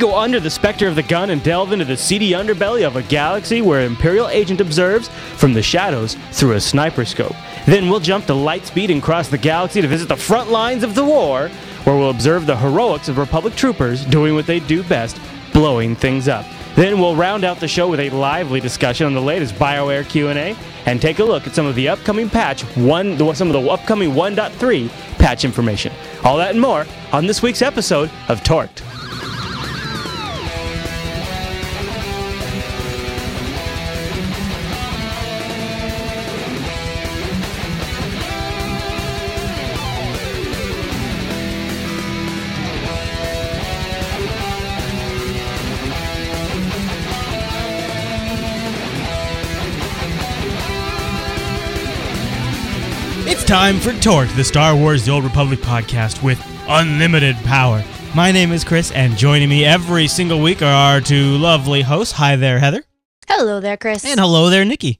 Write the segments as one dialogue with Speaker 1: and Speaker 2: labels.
Speaker 1: go under the specter of the gun and delve into the seedy underbelly of a galaxy where an Imperial agent observes from the shadows through a sniper scope. Then we'll jump to light speed and cross the galaxy to visit the front lines of the war, where we'll observe the heroics of Republic troopers doing what they do best, blowing things up. Then we'll round out the show with a lively discussion on the latest BioWare Q&A and take a look at some of the upcoming patch 1 some of the upcoming 1.3 patch information. All that and more on this week's episode of
Speaker 2: TORked. Time for Torque, the Star Wars The Old Republic podcast with unlimited power. My name is Chris, and joining me every single week are our two lovely hosts. Hi there, Heather.
Speaker 3: Hello there, Chris.
Speaker 2: And hello there, Nikki.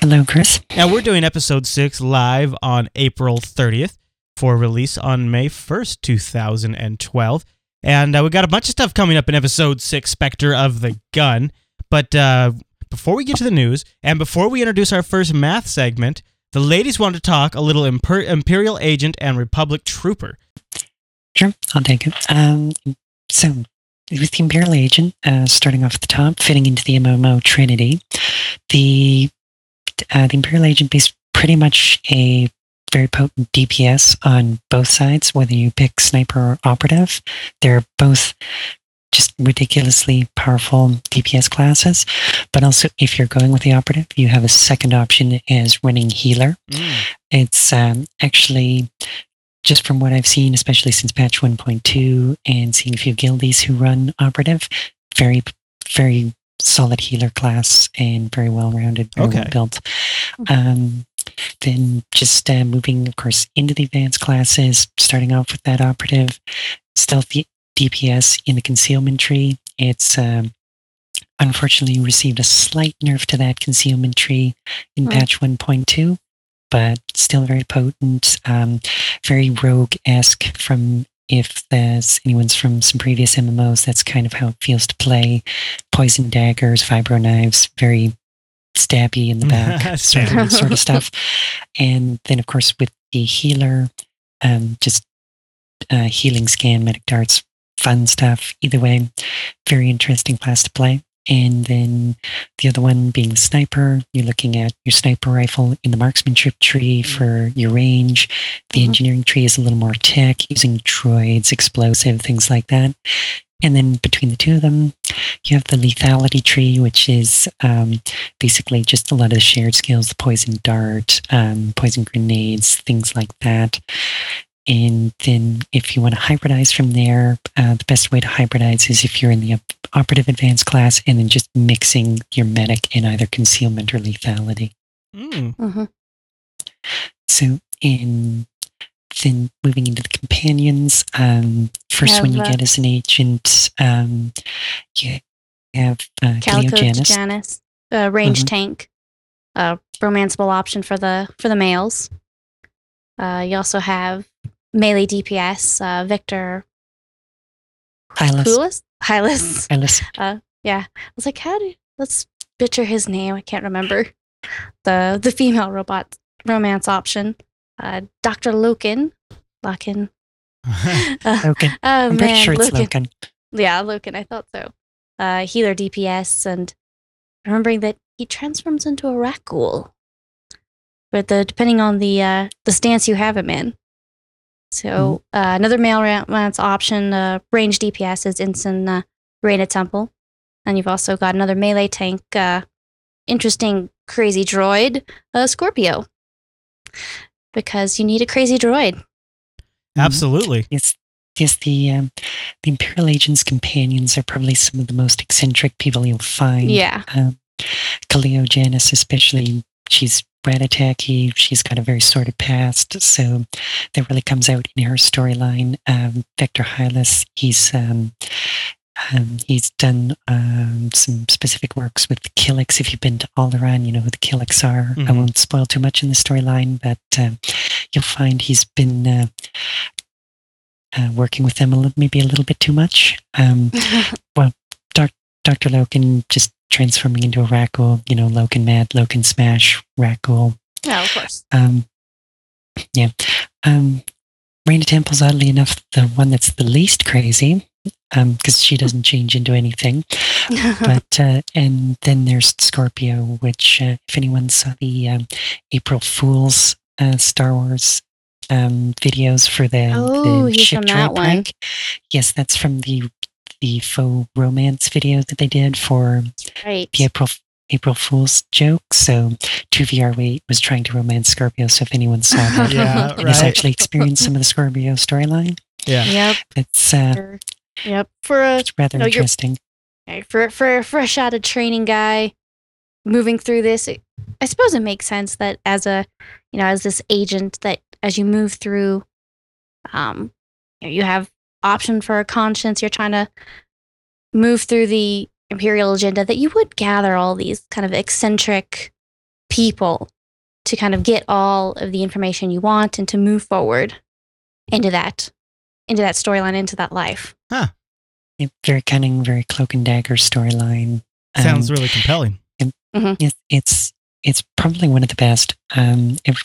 Speaker 4: Hello, Chris.
Speaker 2: Now, we're doing episode 6 live on April 30th for release on May 1st, 2012. And uh, we got a bunch of stuff coming up in episode 6, Spectre of the Gun. But uh, before we get to the news, and before we introduce our first math segment, the ladies want to talk a little Imper- Imperial Agent and Republic Trooper.
Speaker 4: Sure, I'll take it. Um, so, with the Imperial Agent, uh, starting off at the top, fitting into the MMO Trinity, the uh, the Imperial Agent is pretty much a very potent DPS on both sides, whether you pick sniper or operative. They're both just ridiculously powerful DPS classes. But also, if you're going with the operative, you have a second option as running healer. It's um, actually just from what I've seen, especially since patch 1.2 and seeing a few guildies who run operative, very, very solid healer class and very well rounded, very
Speaker 2: Okay.
Speaker 4: well built. Um, then just uh, moving, of course, into the advanced classes, starting off with that operative, stealthy DPS in the concealment tree. It's um, unfortunately received a slight nerf to that concealment tree in
Speaker 3: Hmm.
Speaker 4: patch 1.2, but still very potent, um, very rogue esque from if there's anyone's from some previous MMOs, that's kind of how it feels to play. Poison daggers, vibro knives, very stabby in the back, sort, of, sort of stuff. And then, of course, with the healer, um, just uh, healing scan, medic darts, fun stuff. Either way, very interesting class to play. And then the other one being the sniper, you're looking at your sniper rifle in the marksmanship tree for your range. The
Speaker 3: Mhm.
Speaker 4: engineering tree is a little more tech, using droids, explosive, things like that. And then between the two of them, you have the lethality tree, which is um, basically just a lot of the shared skills, the poison dart, um, poison grenades, things like that. And then if you want to hybridize from there, uh, the best way to hybridize is if you're in the operative advanced class and then just mixing your medic in either concealment or lethality.
Speaker 2: Mm.
Speaker 3: Mhm.
Speaker 4: So in then moving into the companions, um, first one you
Speaker 3: uh,
Speaker 4: get as an agent, um, you have uh,
Speaker 3: Calico
Speaker 4: Cleo Djannis.
Speaker 3: Djannis, uh, range
Speaker 4: Mhm.
Speaker 3: tank, uh, romanceable option for the for the males. Uh, you also have melee DPS, uh,
Speaker 4: Vector
Speaker 3: Hyllus. Hyllus.
Speaker 4: Hyllus.
Speaker 3: Yeah, I was like, how do let's butcher his name? I can't remember the the female robot romance option. Uh, Doctor Lokin, Lokin. Uh,
Speaker 4: Lokin.
Speaker 3: oh
Speaker 4: I'm pretty
Speaker 3: man,
Speaker 4: sure it's
Speaker 3: Lokin.
Speaker 4: Lokin.
Speaker 3: Yeah, Lokin, I thought so. Uh, healer DPS, and remembering that he transforms into a Rakghoul. But the depending on the uh, the stance you have him in. So uh, another male romance option, uh, range DPS is Ensign uh, Raina Temple, and you've also got another melee tank, uh, interesting crazy droid, uh, Scorpio, because you need a crazy droid.
Speaker 2: Absolutely.
Speaker 4: Yes, yes. The um, the Imperial Agent's companions are probably some of the most eccentric people you'll find.
Speaker 3: Yeah,
Speaker 4: Um, Kaliyo Djannis, especially, she's rat attacky. She's got a very sordid past, so that really comes out in her storyline. Um, Vector Hyllus, he's um, um, he's done um, some specific works with the Killiks. If you've been to Alderaan, you know who the Killiks are. I
Speaker 2: Mhm.
Speaker 4: won't spoil too much in the storyline, but um, you'll find he's been uh, uh, working with them a little, maybe a little bit too much. Um, well Dr. Lokin just transforming into a Rakghoul, you know, Lokin Mad, Lokin Smash, Rakghoul.
Speaker 3: Yeah, of course.
Speaker 4: Um, yeah. Um, Raina Temple's oddly enough the one that's the least crazy because she doesn't change into anything. But uh, and then there's Scorpio, which uh, if anyone saw the um, April Fools uh, Star Wars um, videos for the,
Speaker 3: Oh,
Speaker 4: the ship
Speaker 3: from that one.
Speaker 4: yes, that's from the the faux romance video that they did for
Speaker 3: right.
Speaker 4: the April April Fool's joke. So 2VR8 was trying to romance Scorpio. So if anyone saw that
Speaker 2: Yeah,
Speaker 4: and has actually experienced some of the Scorpio storyline,
Speaker 2: Yeah.
Speaker 3: Yep.
Speaker 4: it's uh,
Speaker 3: Sure. Yep. For a
Speaker 4: it's rather
Speaker 3: No,
Speaker 4: interesting.
Speaker 3: Right, for for a fresh out of training guy moving through this it, i suppose it makes sense that as a you know as this agent that as you move through um you, know, you have option for a conscience you're trying to move through the imperial agenda that you would gather all these kind of eccentric people to kind of get all of the information you want and to move forward into that into that storyline into that life
Speaker 4: Yeah, very cunning, very cloak and dagger storyline.
Speaker 2: Sounds
Speaker 4: Um,
Speaker 2: really compelling.
Speaker 4: Yes, it's it's probably one of the best. Um, it,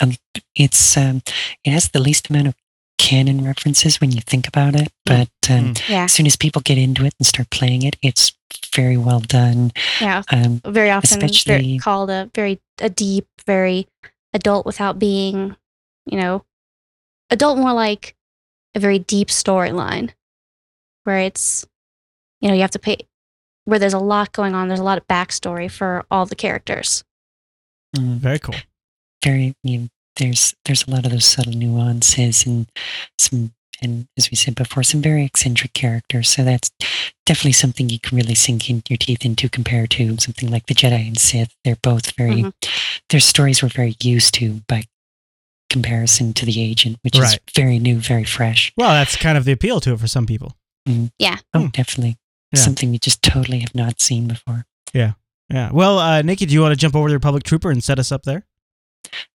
Speaker 4: um, it's um, it has the least amount of canon references when you think about it, but um,
Speaker 3: yeah
Speaker 4: as soon as people get into it and start playing it, it's very well done.
Speaker 3: yeah
Speaker 4: Um,
Speaker 3: very often very
Speaker 4: Especially-
Speaker 3: called a very a deep, very adult without being, you know, adult more like a very deep storyline where it's, you know, you have to pay where there's a lot going on. There's a lot of backstory for all the characters.
Speaker 4: mm,
Speaker 2: Very cool.
Speaker 4: very you know, there's there's a lot of those subtle nuances and some and as we said before some very eccentric characters so that's definitely something you can really sink in your teeth into compared to something like the jedi and sith they're both very
Speaker 3: Mhm.
Speaker 4: their stories we're very used to by comparison to the agent which is very new very fresh
Speaker 2: Well, that's kind of the appeal to it for some people. Yeah.
Speaker 4: Oh
Speaker 2: Hmm.
Speaker 4: definitely
Speaker 2: Yeah.
Speaker 4: something we just totally have not seen before
Speaker 2: Yeah. Yeah. Well, uh, Nikki, do you want to jump over to the Republic Trooper and set us up there?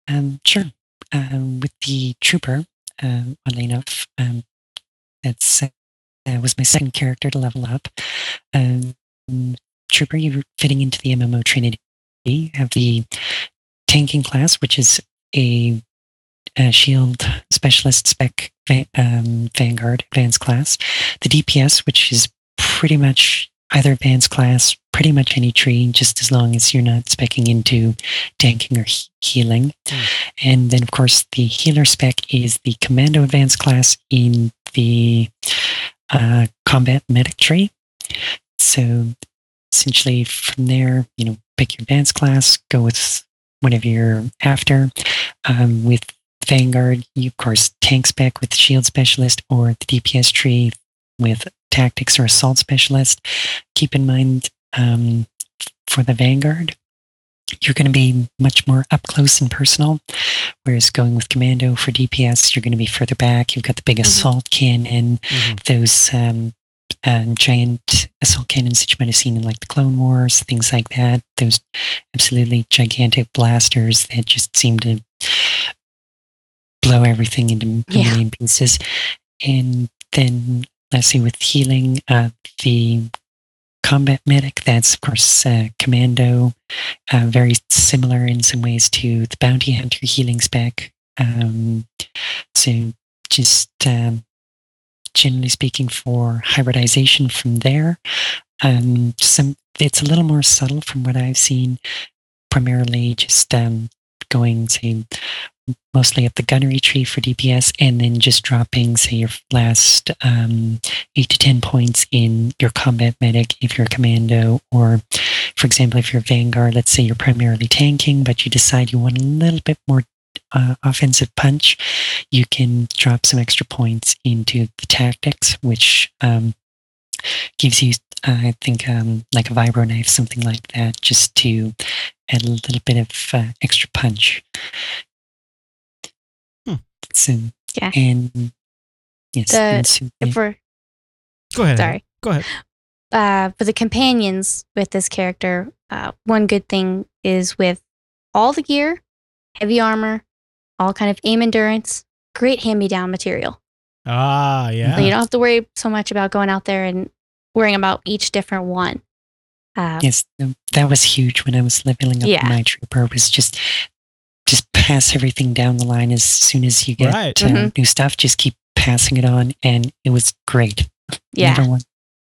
Speaker 4: Um, sure. Um, with the trooper, um, oddly enough, um, that's uh, was my second character to level up. Um, trooper, you're fitting into the MMO Trinity. You have the tanking class, which is a, a shield specialist spec va- um, Vanguard advanced class. The DPS, which is pretty much either advanced class, pretty much any tree, just as long as you're not specking into tanking or he- healing. And then, of course, the healer spec is the Commando Advanced class in the uh, Combat Medic tree. So, essentially, from there, you know, pick your advanced class, go with whatever you're after. Um, with Vanguard, you, of course, tank spec with Shield Specialist or the DPS tree with Tactics or Assault Specialist. Keep in mind, um, for the Vanguard, you're going to be much more up close and personal. Whereas going with Commando for DPS, you're going to be further back. You've got the big
Speaker 3: Mhm.
Speaker 4: assault cannon,
Speaker 2: Mm-hmm.
Speaker 4: those um, um, giant assault cannons that you might have seen in like the Clone Wars, things like that. Those absolutely gigantic blasters that just seem to blow everything into a
Speaker 3: Yeah.
Speaker 4: million pieces. And then, lastly, with healing, uh, the combat medic, that's of course uh, Commando, uh, very similar in some ways to the bounty hunter healing spec. Um, so, just um, generally speaking, for hybridization from there, um, some it's a little more subtle from what I've seen. Primarily, just um, going say mostly up the gunnery tree for DPS, and then just dropping say your last um, eight to ten points in your combat medic if you're a commando, or for example, if you're vanguard. Let's say you're primarily tanking, but you decide you want a little bit more uh, offensive punch, you can drop some extra points into the tactics, which um, gives you, uh, I think, um, like a vibro knife, something like that, just to add a little bit of uh, extra punch.
Speaker 2: Hmm.
Speaker 3: Yeah.
Speaker 4: and yes,
Speaker 3: The-
Speaker 4: and
Speaker 3: If we're
Speaker 2: Go ahead.
Speaker 3: sorry.
Speaker 2: Go ahead.
Speaker 3: uh, for the companions with this character, uh, one good thing is with all the gear, heavy armor, all kind of aim endurance, great hand-me-down material.
Speaker 2: Ah, yeah.
Speaker 3: So you don't have to worry so much about going out there and worrying about each different one. Uh,
Speaker 4: Yes, that was huge when I was leveling up
Speaker 3: Yeah.
Speaker 4: my trooper. Was just just pass everything down the line as soon as you get
Speaker 2: Right.
Speaker 4: uh,
Speaker 3: Mhm.
Speaker 4: new stuff. Just keep passing it on, and it was great.
Speaker 3: yeah.
Speaker 4: Never once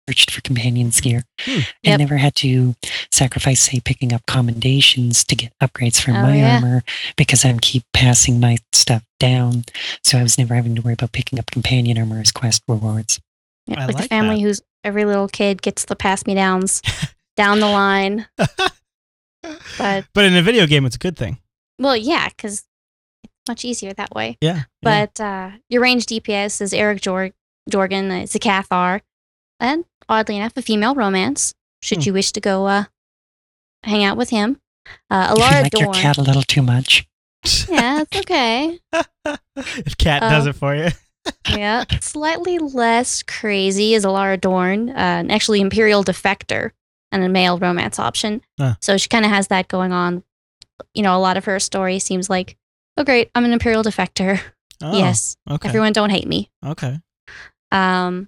Speaker 4: searched for companions gear.
Speaker 2: Hmm.
Speaker 4: I
Speaker 3: Yep.
Speaker 4: never had to sacrifice, say, picking up commendations to get upgrades for
Speaker 3: Oh,
Speaker 4: my
Speaker 3: yeah.
Speaker 4: armor because I'm keep passing my stuff down. So I was never having to worry about picking up companion armor as quest rewards.
Speaker 3: Yeah, like,
Speaker 2: like
Speaker 3: a family
Speaker 2: that.
Speaker 3: who's every little kid gets the pass me downs down the line. But
Speaker 2: But in a video game, it's a good thing.
Speaker 3: Well, yeah, because it's much easier that way.
Speaker 2: Yeah.
Speaker 3: But uh, your range DPS is Aric Jor- Jorgan, uh, Zakathar, and oddly enough, a female romance. Should
Speaker 2: Hmm.
Speaker 3: you wish to go uh, hang out with him, uh,
Speaker 4: If you
Speaker 3: Elara
Speaker 4: like your cat a little too much.
Speaker 3: Yeah, it's okay.
Speaker 2: if Cat does
Speaker 3: Oh.
Speaker 2: it for you.
Speaker 3: yeah, slightly less crazy is Elara Dorn, uh, an actually Imperial defector and a male romance option.
Speaker 2: Huh.
Speaker 3: So she kind of has that going on. You know, a lot of her story seems like, oh, great, I'm an Imperial defector.
Speaker 2: Oh,
Speaker 3: yes,
Speaker 2: Okay.
Speaker 3: everyone don't hate me.
Speaker 2: okay.
Speaker 3: Um,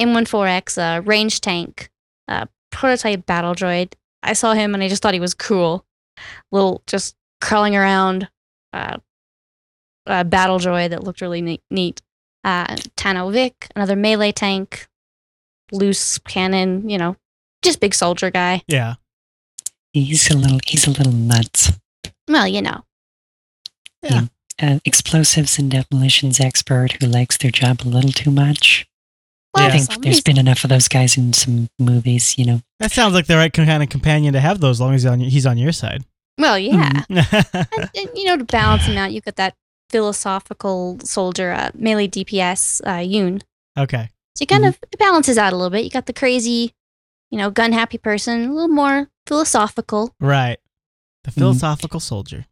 Speaker 3: M14X, uh, range tank, uh, prototype battle droid. I saw him and I just thought he was cool. Little, just crawling around, uh, uh, battle droid that looked really neat. neat. Uh, Tanno Vik, another melee tank, loose cannon, you know, just big soldier guy.
Speaker 2: Yeah.
Speaker 4: He's a little he's a little nuts.
Speaker 3: Well, you know,
Speaker 2: Yeah.
Speaker 4: Uh, explosives and demolitions expert who likes their job a little too much.
Speaker 3: well,
Speaker 4: I think
Speaker 3: some
Speaker 4: there's
Speaker 3: reason-
Speaker 4: been enough of those guys in some movies, you know.
Speaker 2: That sounds like the right kind of companion to have, though, as long as he's on, he's on your side.
Speaker 3: well, yeah.
Speaker 2: Mm-hmm.
Speaker 3: and, and, you know, to balance him out, you got that philosophical soldier, uh, melee DPS, uh, Yuun.
Speaker 2: okay.
Speaker 3: So you kind
Speaker 4: Mhm.
Speaker 3: of it balances out a little bit. You got the crazy, you know, gun happy person, a little more philosophical.
Speaker 2: Right. The
Speaker 4: Mm-hmm.
Speaker 2: philosophical soldier.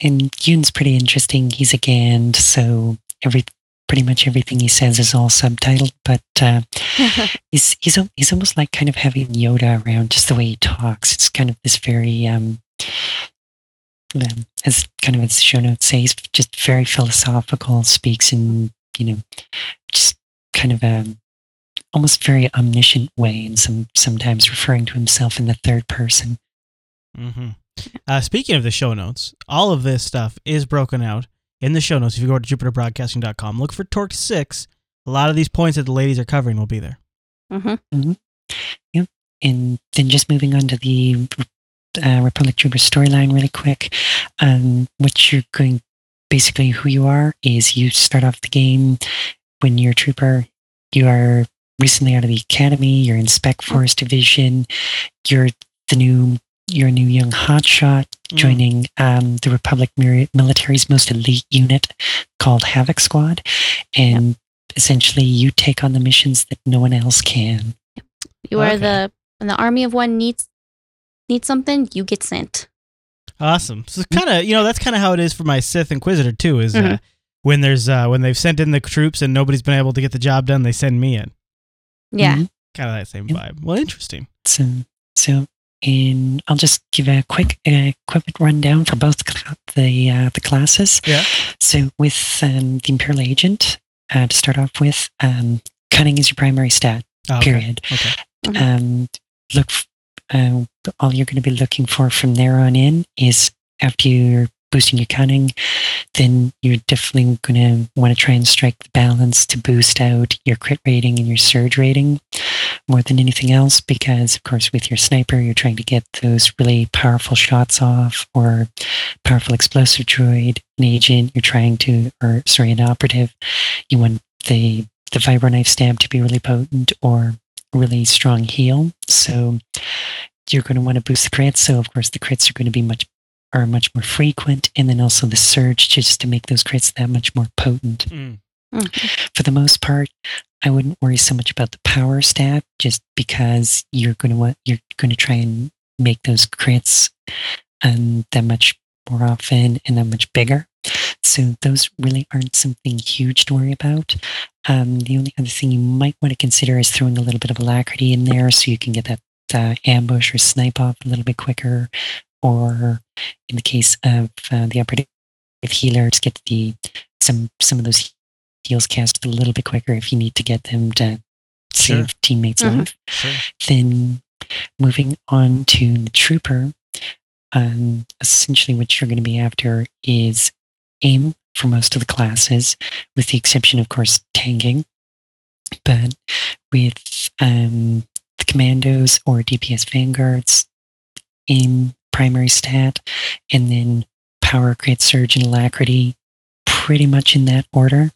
Speaker 4: And Yuun's pretty interesting. He's a Gand, so every pretty much everything he says is all subtitled. But uh, he's he's he's almost like kind of having Yoda around, just the way he talks. It's kind of this very um, um as kind of as show notes say, he's just very philosophical. Speaks in you know just kind of a almost very omniscient way, and some sometimes referring to himself in the third person.
Speaker 2: hmm Uh, speaking of the show notes, all of this stuff is broken out in the show notes. If you go to jupiterbroadcasting.com, look for Torque 6. A lot of these points that the ladies are covering will be there.
Speaker 3: hmm
Speaker 4: And then just moving on to the uh, Republic Trooper storyline really quick. Um, what you're going, basically who you are is you start off the game when you're a trooper. You are recently out of the academy. You're in Spec Force Division. You're the new, you're a new young hotshot
Speaker 2: Mm.
Speaker 4: joining um, the Republic military's most elite unit called Havoc Squad. And essentially you take on the missions that no one else can.
Speaker 3: You are
Speaker 2: Okay.
Speaker 3: the when the army of one needs needs something, you get sent.
Speaker 2: Awesome. So kind of, you know, that's kind of how it is for my Sith Inquisitor too. Is uh,
Speaker 3: Mhm.
Speaker 2: when there's uh, when they've sent in the troops and nobody's been able to get the job done, they send me in.
Speaker 3: Yeah.
Speaker 4: Mhm.
Speaker 2: Kind of that same vibe. Well, interesting.
Speaker 4: So, so, and I'll just give a quick uh, equipment rundown for both the uh, the classes.
Speaker 2: Yeah.
Speaker 4: So, with um, the Imperial Agent, uh, to start off with, um, cunning is your primary stat.
Speaker 2: Oh, okay.
Speaker 4: Period.
Speaker 2: Okay.
Speaker 4: Um, look, f- uh, all you're going to be looking for from there on in is after you're boosting your cunning, then you're definitely going to want to try and strike the balance to boost out your crit rating and your surge rating more than anything else because of course with your sniper you're trying to get those really powerful shots off or powerful explosive droid an agent you're trying to or sorry an operative. You want the the vibro knife stab to be really potent or really strong heal so you're going to want to boost the crits. So of course the crits are going to be much are much more frequent and then also the surge just to make those crits that much more potent
Speaker 2: Mm.
Speaker 3: Mhm.
Speaker 4: for the most part, I wouldn't worry so much about the power stat just because you're going to want you're going to try and make those crits um, that much more often and that much bigger. So those really aren't something huge to worry about. Um, the only other thing you might want to consider is throwing a little bit of alacrity in there so you can get that uh, ambush or snipe off a little bit quicker, or in the case of uh, the operative healer, to get the some some of those heals cast a little bit quicker if you need to get them to
Speaker 2: Sure.
Speaker 4: save teammates'
Speaker 3: Mhm.
Speaker 4: life.
Speaker 2: Sure.
Speaker 4: Then moving on to the trooper, um, essentially what you're going to be after is aim for most of the classes, with the exception, of course, tanking. But with um, the commandos or DPS vanguards, aim primary stat, and then power, crit, surge, and alacrity, pretty much in that order.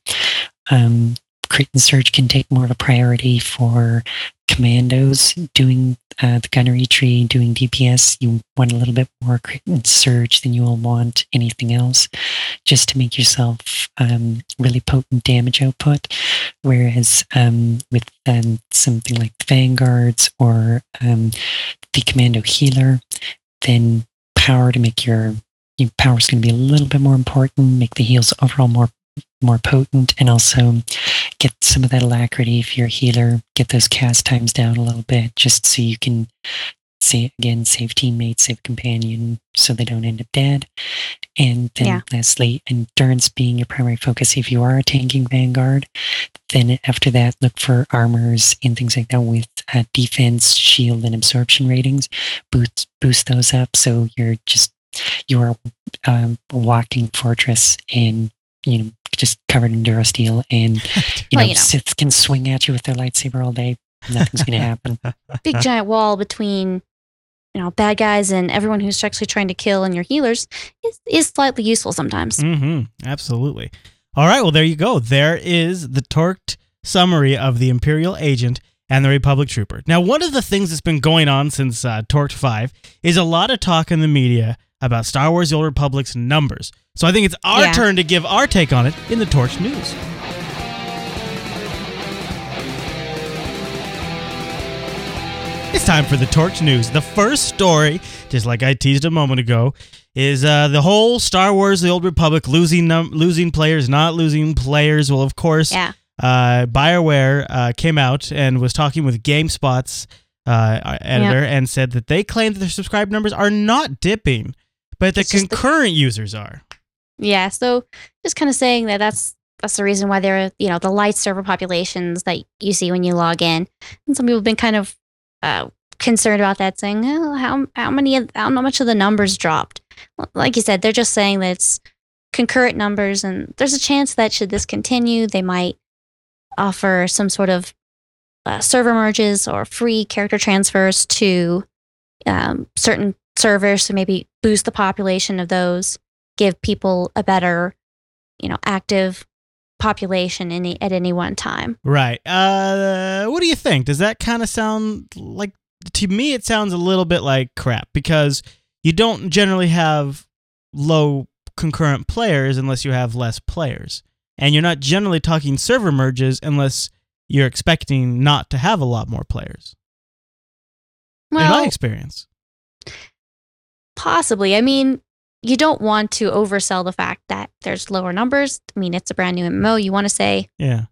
Speaker 4: Um, crit and surge can take more of a priority for commandos doing uh, the gunnery tree, doing DPS. You want a little bit more crit and surge than you will want anything else, just to make yourself um, really potent damage output. Whereas um, with um, something like the vanguards or um, the commando healer, then power to make your your power is going to be a little bit more important, make the heals overall more more potent, and also get some of that alacrity if you're a healer. Get those cast times down a little bit, just so you can say again save teammates, save companion, so they don't end up dead. And then
Speaker 3: Yeah.
Speaker 4: lastly, endurance being your primary focus. If you are a tanking vanguard, then after that, look for armors and things like that with uh, defense, shield, and absorption ratings. Boost boost those up so you're just you are um, a walking fortress and you know just covered in durasteel and you
Speaker 3: Well,
Speaker 4: know
Speaker 3: you know.
Speaker 4: Siths can swing at you with their lightsaber all day. Nothing's going to happen.
Speaker 3: Big giant wall between you know bad guys and everyone who's actually trying to kill and your healers is, is slightly useful sometimes.
Speaker 2: Mm-hmm. Absolutely. All right. Well, there you go. There is the TORked summary of the Imperial Agent and the Republic Trooper. Now, one of the things that's been going on since uh, TORked 5 is a lot of talk in the media about Star Wars The Old Republic's numbers. So I think it's our
Speaker 3: Yeah.
Speaker 2: turn to give our take on it in the Torch News. It's time for the Torch News. The first story, just like I teased a moment ago, is uh, the whole Star Wars: The Old Republic losing num- losing players, not losing players. Well, of course,
Speaker 3: Yeah.
Speaker 2: Uh, Bioware uh, came out and was talking with GameSpot's uh, editor and said that they claim that their subscribe numbers are not dipping, but the
Speaker 3: It's the-
Speaker 2: concurrent users are.
Speaker 3: Yeah, so just kind of saying that that's that's the reason why they're you know the light server populations that you see when you log in, and some people have been kind of uh, concerned about that, saying oh, how how many of, how much of the numbers dropped. Like you said, they're just saying that it's concurrent numbers, and there's a chance that should this continue, they might offer some sort of uh, server merges or free character transfers to um, certain servers to maybe boost the population of those give people a better, you know, active population any at any one time.
Speaker 2: Right. Uh, what do you think? Does that kind of sound like to me? It sounds a little bit like crap because you don't generally have low concurrent players unless you have less players, and you're not generally talking server merges unless you're expecting not to have a lot more players. in my experience.
Speaker 3: possibly. I mean, you don't want to oversell the fact that there's lower numbers. I mean, it's a brand new MMO. You want to say
Speaker 2: Yeah.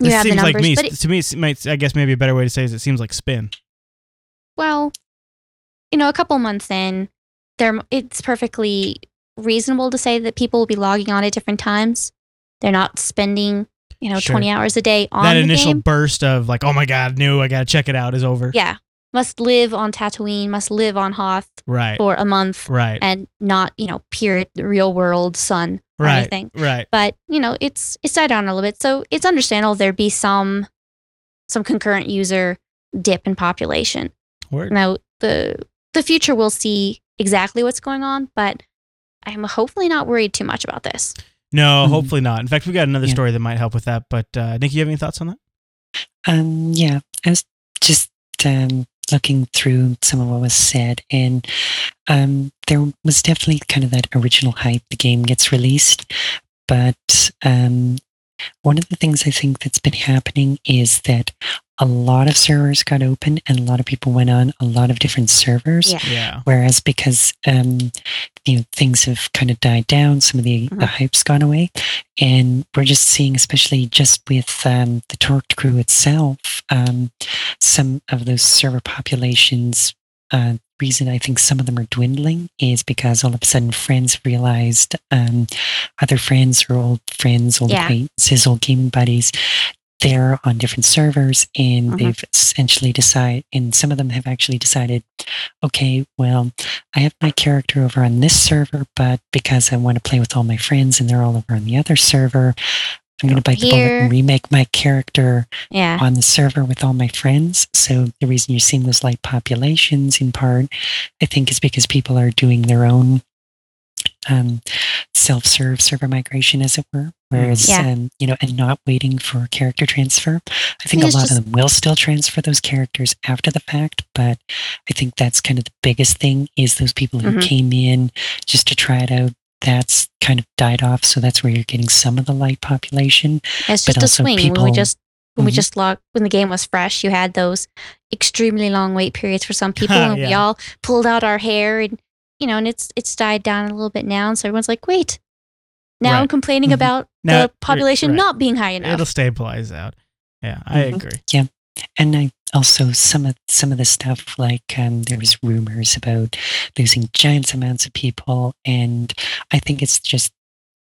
Speaker 3: you have the
Speaker 2: seems
Speaker 3: numbers,
Speaker 2: like me.
Speaker 3: but it,
Speaker 2: to me, it might, I guess maybe a better way to say is it seems like spin.
Speaker 3: well, you know, a couple months in, there it's perfectly reasonable to say that people will be logging on at different times. They're not spending, you know,
Speaker 2: Sure.
Speaker 3: 20 hours a day on
Speaker 2: that initial
Speaker 3: game.
Speaker 2: burst of like, oh my god, new, I gotta check it out is over.
Speaker 3: Yeah. Must live on Tatooine, must live on Hoth
Speaker 2: Right.
Speaker 3: for a month
Speaker 2: Right.
Speaker 3: and not, you know, pure real world sun or
Speaker 2: Right.
Speaker 3: anything.
Speaker 2: Right.
Speaker 3: But, you know, it's it's died down a little bit. So it's understandable there'd be some some concurrent user dip in population.
Speaker 2: Word.
Speaker 3: Now the the future will see exactly what's going on, but I'm hopefully not worried too much about this.
Speaker 2: No,
Speaker 4: Mhm.
Speaker 2: hopefully not. In fact, we got another
Speaker 4: Yeah.
Speaker 2: story that might help with that. But uh, Nick, you have any thoughts on that?
Speaker 4: Um, yeah, I was just um, looking through some of what was said, and um, there was definitely kind of that original hype. The game gets released, but um, one of the things I think that's been happening is that a lot of servers got open and a lot of people went on a lot of different servers.
Speaker 3: Yeah.
Speaker 2: Yeah.
Speaker 4: Whereas because um, you know things have kind of died down, some of the, the
Speaker 3: Mhm.
Speaker 4: hype's gone away, and we're just seeing, especially just with um, the TORked crew itself, um, some of those server populations uh, reason I think some of them are dwindling is because all of a sudden friends realized um, other friends or old friends, old
Speaker 3: Yeah.
Speaker 4: acquaintances, old gaming buddies, they're on different servers and
Speaker 3: Mhm.
Speaker 4: they've essentially decided, and some of them have actually decided, okay, well, I have my character over on this server, but because I want to play with all my friends and they're all over on the other server, I'm going to bite the bullet and remake my character
Speaker 3: Yeah.
Speaker 4: on the server with all my friends. So the reason you're seeing those light populations in part, I think, is because people are doing their own um, self-serve server migration, as it were. Whereas,
Speaker 3: Yeah.
Speaker 4: um, you know, and not waiting for character transfer. I think a lot
Speaker 3: just-
Speaker 4: of them will still transfer those characters after the fact, but I think that's kind of the biggest thing is those people who
Speaker 3: Mhm.
Speaker 4: came in just to try it out. That's kind of died off, so that's where you're getting some of the light population.
Speaker 3: It's
Speaker 4: but
Speaker 3: just a
Speaker 4: also
Speaker 3: swing. when we just when we
Speaker 4: Mhm.
Speaker 3: just logged when the game was fresh, you had those extremely long wait periods for some people, and we all pulled out our hair, and you know, and it's it's died down a little bit now, and so everyone's like, wait, now I'm
Speaker 2: Right.
Speaker 3: complaining
Speaker 4: Mhm.
Speaker 3: about
Speaker 2: Now-
Speaker 3: the population
Speaker 2: right.
Speaker 3: not being high enough.
Speaker 2: It'll stabilize out. Yeah, I
Speaker 4: Mhm.
Speaker 2: agree. Yeah.
Speaker 4: And I also some of some of the stuff like um, there was rumors about losing giant amounts of people, and I think it's just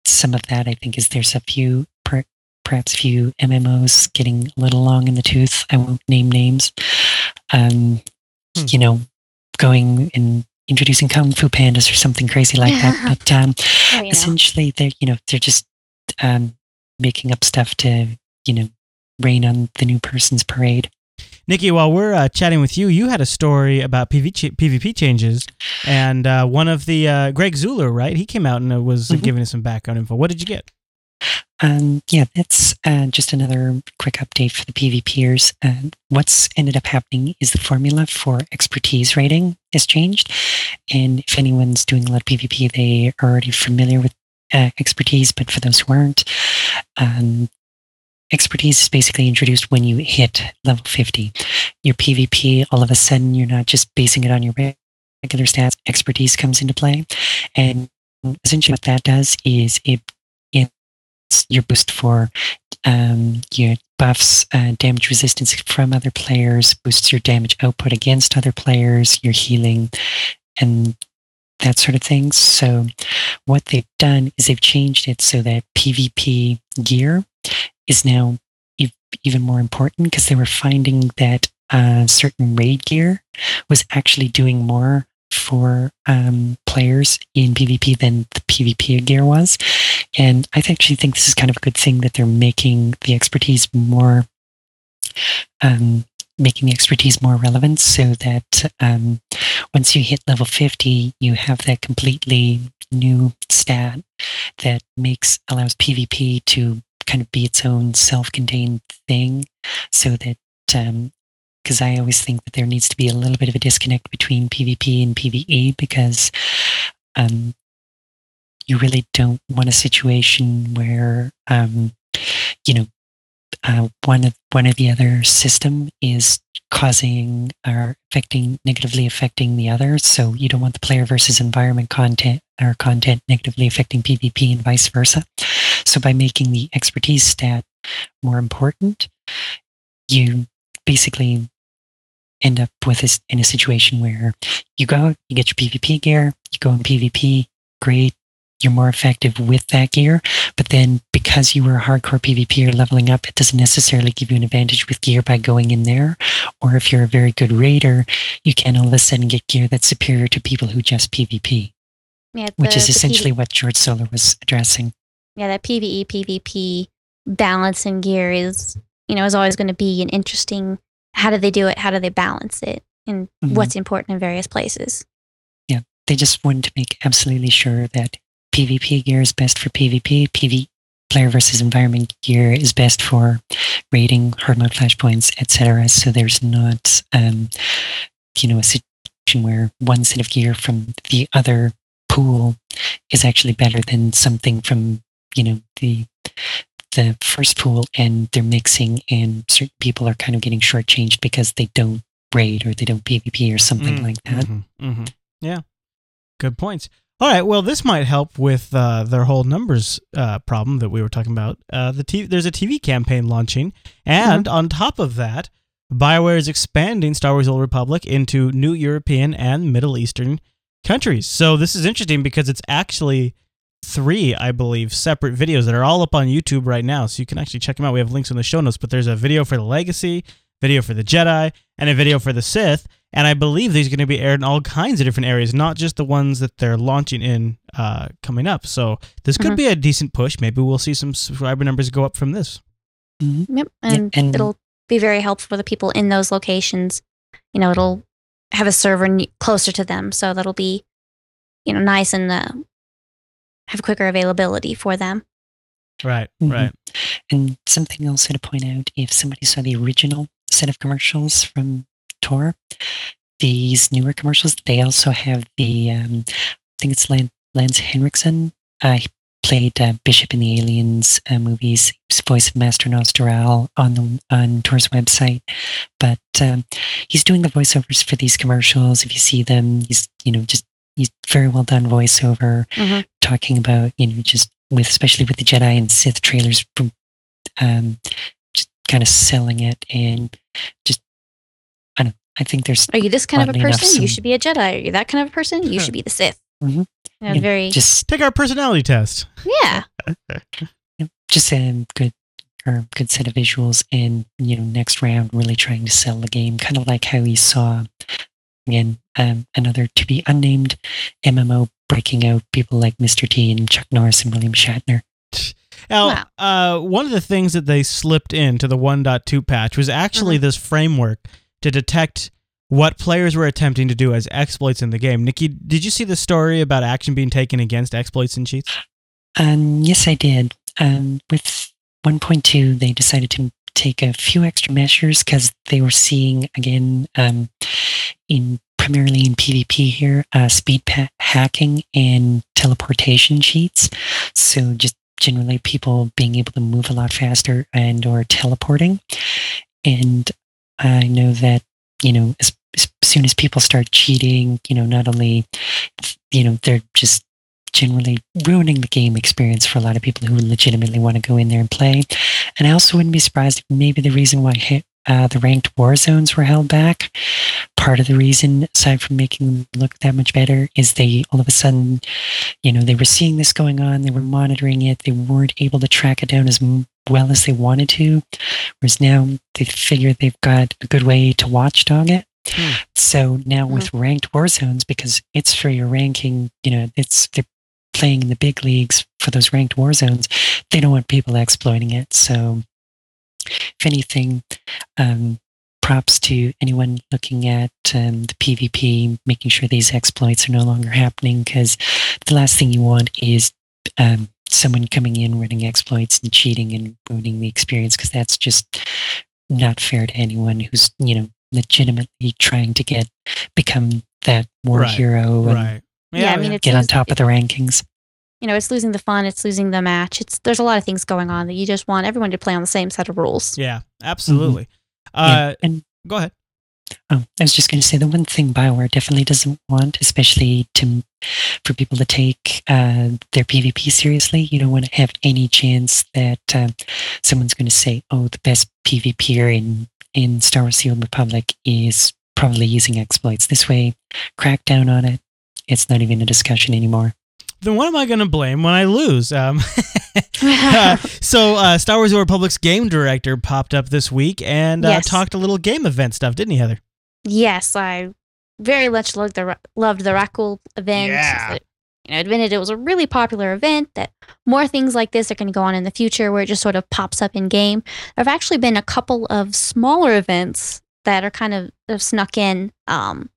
Speaker 4: some of that. I think is there's a few per, perhaps few MMOs getting a little long in the tooth. I won't name names. Um,
Speaker 2: Hmm.
Speaker 4: You know, going and introducing kung fu pandas or something crazy like that. But um,
Speaker 3: Oh, know.
Speaker 4: essentially they're you know they're just um, making up stuff to you know rain on the new person's parade.
Speaker 2: Nikki, while we're uh, chatting with you, you had a story about PV ch- PvP changes, and uh, one of the uh, Georg Zoeller, right? He came out and uh, was
Speaker 4: Mhm.
Speaker 2: giving us some background info. What did you get?
Speaker 4: Um, yeah, that's uh, just another quick update for the PvPers. Uh, what's ended up happening is the formula for expertise rating has changed, and if anyone's doing a lot of PvP, they are already familiar with uh, expertise. But for those who aren't, um, expertise is basically introduced when you hit level 50. Your PvP, all of a sudden, you're not just basing it on your regular stats. Expertise comes into play, and essentially what that does is it it's your boost for um, your buffs, uh, damage resistance from other players, boosts your damage output against other players, your healing, and that sort of thing. So, what they've done is they've changed it so that PvP gear is now ev- even more important because they were finding that uh, certain raid gear was actually doing more for um, players in PvP than the PvP gear was. And I actually think this is kind of a good thing that they're making the expertise more, um, making the expertise more relevant so that um, once you hit level 50, you have that completely new stat that makes, allows PvP to kind of be its own self contained thing so that, um, because I always think that there needs to be a little bit of a disconnect between PvP and PvE because um, you really don't want a situation where um, you know uh, one of one or the other system is causing or affecting negatively affecting the other. So you don't want the player versus environment content or content negatively affecting PvP and vice versa. So by making the expertise stat more important, you basically end up with this in a situation where you go out, you get your PvP gear, you go in PvP, great, you're more effective with that gear. But then because you were a hardcore PvPer leveling up, it doesn't necessarily give you an advantage with gear by going in there. Or if you're a very good raider, you can all of a sudden get gear that's superior to people who just PvP,
Speaker 3: yeah,
Speaker 4: which is essentially what Georg Zoeller was addressing.
Speaker 3: Yeah, that PVE PvP balance in gear is you know is always going to be an interesting. How do they do it? How do they balance it? And
Speaker 4: Mhm.
Speaker 3: what's important in various places?
Speaker 4: Yeah, they just wanted to make absolutely sure that PvP gear is best for PvP, PV player versus environment gear is best for raiding, hard mode flashpoints, etc. So there's not, um, you know, a situation where one set of gear from the other pool is actually better than something from, you know, the the first pool, and they're mixing, and certain people are kind of getting shortchanged because they don't raid or they don't PvP or something
Speaker 2: Mm,
Speaker 4: like that.
Speaker 2: mhm, mhm. Yeah, good points. All right, well, this might help with uh, their whole numbers uh, problem that we were talking about. Uh, the TV, there's a TV campaign launching, and
Speaker 4: Mm-hmm.
Speaker 2: on top of that, BioWare is expanding Star Wars Old Republic into new European and Middle Eastern countries. So this is interesting because it's actually three, I believe, separate videos that are all up on YouTube right now. So you can actually check them out. We have links in the show notes, but there's a video for the Legacy, video for the Jedi, and a video for the Sith. And I believe these are going to be aired in all kinds of different areas, not just the ones that they're launching in uh, coming up. So this could
Speaker 3: Mhm.
Speaker 2: be a decent push. Maybe we'll see some subscriber numbers go up from this.
Speaker 4: Mhm.
Speaker 3: Yep.
Speaker 4: Yeah,
Speaker 3: And,
Speaker 4: and-
Speaker 3: it'll be very helpful for the people in those locations. You know, it'll have a server n- closer to them. So that'll be, you know, nice and uh, have quicker availability for them.
Speaker 2: Right,
Speaker 4: Mhm.
Speaker 2: right.
Speaker 4: And something else to point out if somebody saw the original set of commercials from Tor, these newer commercials, they also have the, um, I think it's Lan- Lance Henriksen. Uh, he played uh, Bishop in the Aliens uh, movies. He's voice of Master Nostoral on the on Tor's website. But um, he's doing the voiceovers for these commercials. If you see them, he's you know just he's very well done voiceover
Speaker 3: Mhm.
Speaker 4: talking about you know just with especially with the Jedi and Sith trailers from um just kind of selling it and just I don't I think there's
Speaker 3: Are you this kind of a
Speaker 4: Oddly enough,
Speaker 3: person? you should be a Jedi. Are you that kind of a person? You should be the Sith.
Speaker 4: Mhm.
Speaker 3: You
Speaker 4: Yeah,
Speaker 3: very,
Speaker 4: just
Speaker 2: Take our personality test.
Speaker 3: yeah.
Speaker 4: just a good or good set of visuals and you know next round really trying to sell the game kind of like how we saw again um, another to be unnamed MMO breaking out people like Mr. T and Chuck Norris and William Shatner
Speaker 2: Now, uh, one of the things that they slipped into the 1.2 patch was actually this framework to detect what players were attempting to do as exploits in the game. Nikki, did you see the story about action being taken against exploits and cheats?
Speaker 4: Um, yes, I did. Um, with 1.2, they decided to take a few extra measures because they were seeing again um, in primarily in PvP here uh, speed pa- hacking and teleportation cheats. So just generally people being able to move a lot faster and or teleporting. And I know that you know as, as soon as people start cheating, you know not only you know they're just generally ruining the game experience for a lot of people who legitimately want to go in there and play. And I also wouldn't be surprised if maybe the reason why uh, the ranked war zones were held back, part of the reason, aside from making them look that much better, is they all of a sudden, you know, they were seeing this going on, they were monitoring it, they weren't able to track it down as well as they wanted to. Whereas now they figure they've got a good way to watchdog it.
Speaker 2: Hmm.
Speaker 4: So now with ranked war zones, because it's for your ranking, you know, it's they're playing in the big leagues for those ranked war zones, they don't want people exploiting it. So, if anything, um, props to anyone looking at um, the PvP, making sure these exploits are no longer happening, because the last thing you want is um, someone coming in running exploits and cheating and ruining the experience, because that's just not fair to anyone who's you know legitimately trying to get become that war
Speaker 2: Right,
Speaker 4: hero and
Speaker 2: Right.
Speaker 3: Yeah, I mean, it's
Speaker 4: get on
Speaker 3: losing-
Speaker 4: top of the rankings.
Speaker 3: You know, it's losing the fun, it's losing the match. It's there's a lot of things going on that you just want everyone to play on the same set of rules.
Speaker 2: yeah, absolutely.
Speaker 4: Yeah,
Speaker 2: Uh,
Speaker 4: and
Speaker 2: Go ahead.
Speaker 4: Oh, I was just going to say the one thing Bioware definitely doesn't want, especially to for people to take uh, their PvP seriously. You don't want to have any chance that uh, someone's going to say, "Oh, the best PvPer in in Star Wars: The Old Republic is probably using exploits." This way, crack down on it. It's not even a discussion anymore.
Speaker 2: Then what am I going to blame when I lose? Um, uh, so, uh, Star Wars: The Republic's game director popped up this week and uh,
Speaker 3: Yes.
Speaker 2: talked a little game event stuff, didn't he, Heather?
Speaker 3: yes, I very much loved the Ra- loved the Rakghoul event.
Speaker 2: Yeah.
Speaker 3: It- You know, admitted it was a really popular event. That more things like this are going to go on in the future, where it just sort of pops up in game. There have actually been a couple of smaller events that are kind of have snuck in. Um,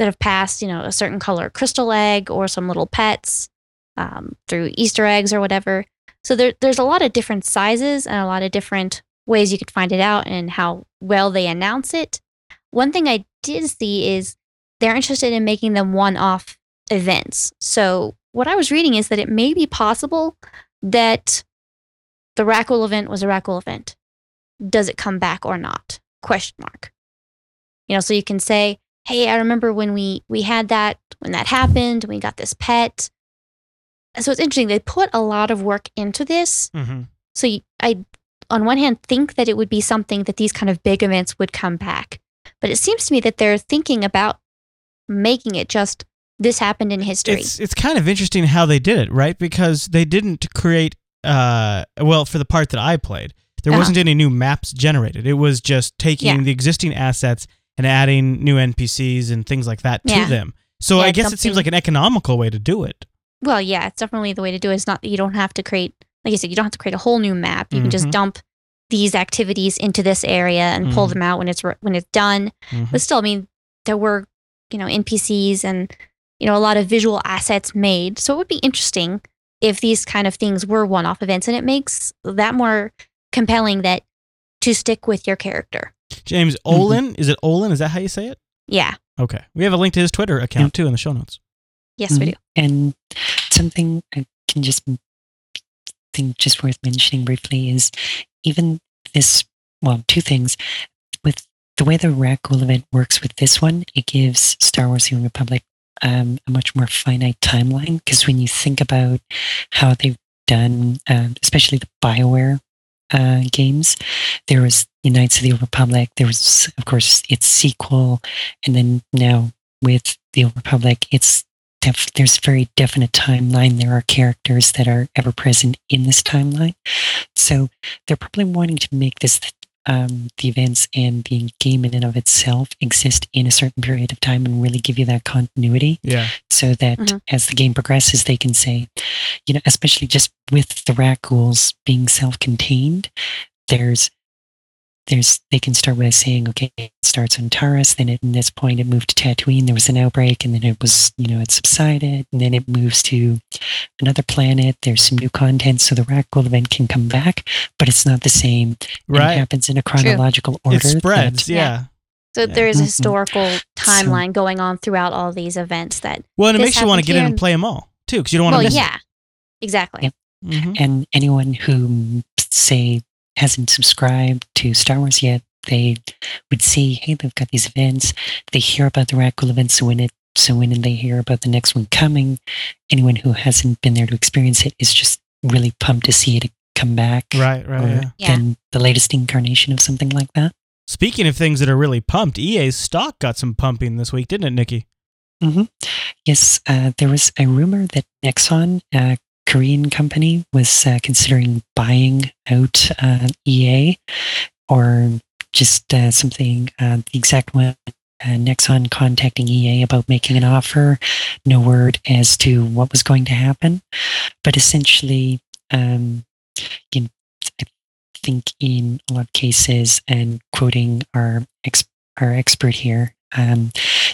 Speaker 3: that have passed, you know, a certain color crystal egg or some little pets um, through Easter eggs or whatever. So there, there's a lot of different sizes and a lot of different ways you could find it out and how well they announce it. One thing I did see is they're interested in making them one off events. So what I was reading is that it may be possible that the Rakghoul event was a Rakghoul event. Does it come back or not? Question mark. You know, so you can say, hey, I remember when we we had that when that happened, we got this pet. So it's interesting. They put a lot of work into this.
Speaker 2: Mm-hmm.
Speaker 3: So you, I on one hand, think that it would be something that these kind of big events would come back. But it seems to me that they're thinking about making it just this happened in history.
Speaker 2: It's it's kind of interesting how they did it, right? Because they didn't create uh well for the part that I played, there
Speaker 3: Uh-huh.
Speaker 2: wasn't any new maps generated. It was just taking
Speaker 3: Yeah.
Speaker 2: the existing assets and adding new NPCs and things like that to them. So
Speaker 3: Yeah,
Speaker 2: I guess it seems like an economical way to do it.
Speaker 3: Well, yeah, it's definitely the way to do it. It's not that you don't have to create, like I said, you don't have to create a whole new map. You can just
Speaker 2: Mhm.
Speaker 3: dump these activities into this area and pull
Speaker 2: Mhm.
Speaker 3: them out when it's re- when it's done.
Speaker 2: Mhm.
Speaker 3: But still, I mean, there were you know NPCs and you know a lot of visual assets made. So it would be interesting if these kind of things were one-off events, and it makes that more compelling that to stick with your character.
Speaker 2: James Olin, is it Olin? Is that how you say it?
Speaker 3: Yeah.
Speaker 2: Okay. We have a link to his Twitter account too in the show notes.
Speaker 3: Yes, we
Speaker 4: Mhm.
Speaker 3: do.
Speaker 4: And something I can just think just worth mentioning briefly is even this, well, two things. With the way the Rakghoul event works with this one, it gives Star Wars The Republic um, a much more finite timeline. Because when you think about how they've done, um, especially the Bioware uh, games, there was the Knights of the Old Republic, there was, of course, its sequel, and then now with the Old Republic, it's def- there's very definite timeline. There are characters that are ever present in this timeline. So they're probably wanting to make this um, the events and the game in and of itself exist in a certain period of time and really give you that continuity
Speaker 2: Yeah.
Speaker 4: so that
Speaker 3: Mhm.
Speaker 4: as the game progresses, they can say, you know, especially just with the Rakghouls being self-contained, there's there's they can start with saying, okay, it starts on Taris, then at this point it moved to Tatooine, there was an outbreak, and then it was, you know, it subsided, and then it moves to another planet, there's some new content, so the Rakghoul event can come back, but it's not the same. and It happens in a chronological order.
Speaker 2: It spreads.
Speaker 4: that-
Speaker 2: Yeah.
Speaker 3: So
Speaker 2: Yeah.
Speaker 3: there is a
Speaker 4: Mhm.
Speaker 3: historical timeline going on throughout all these events that
Speaker 2: Well, and it makes you want to get in and
Speaker 3: and-
Speaker 2: play them all too, because you don't want to
Speaker 3: well,
Speaker 2: miss
Speaker 3: yeah, exactly.
Speaker 4: Yep.
Speaker 2: it. Mhm.
Speaker 4: And anyone who, say, hasn't subscribed to Star Wars yet, they would see, hey, they've got these events. They hear about the Rakghoul event, so when it, so when they hear about the next one coming, anyone who hasn't been there to experience it is just really pumped to see it come back.
Speaker 2: Right. Right.
Speaker 4: Or
Speaker 2: Yeah.
Speaker 3: Yeah.
Speaker 4: then the latest incarnation of something like that.
Speaker 2: Speaking of things that are really pumped, EA's stock got some pumping this week, didn't it, Nikki?
Speaker 4: Mm-hmm. Yes, uh, there was a rumor that Nexon, a Korean company, was uh, considering buying out uh, EA, or just uh, something. Uh, the exact one, uh, Nexon contacting EA about making an offer. No word as to what was going to happen, but essentially, um, you know, I think in a lot of cases, and quoting our ex- our expert here, um,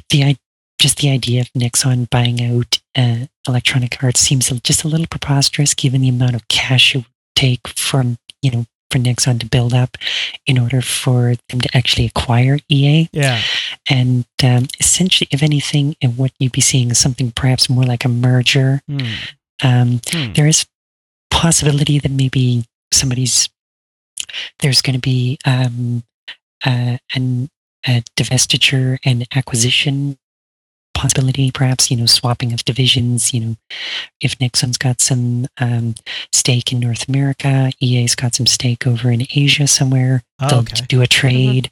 Speaker 4: the idea just the idea of Nexon buying out uh, Electronic Arts seems just a little preposterous given the amount of cash it would take from, you know, for Nexon to build up in order for them to actually acquire EA.
Speaker 2: Yeah.
Speaker 4: And um, essentially, if anything, and what you'd be seeing is something perhaps more like a merger.
Speaker 2: Hmm.
Speaker 4: Um,
Speaker 2: Hmm.
Speaker 4: there is possibility that maybe somebody's there's going to be um, uh, an, a divestiture and acquisition possibility, perhaps you know swapping of divisions. You know, if Nexon's got some um, stake in North America, EA's got some stake over in Asia somewhere.
Speaker 2: Oh,
Speaker 4: They'll
Speaker 2: okay.
Speaker 4: do a trade,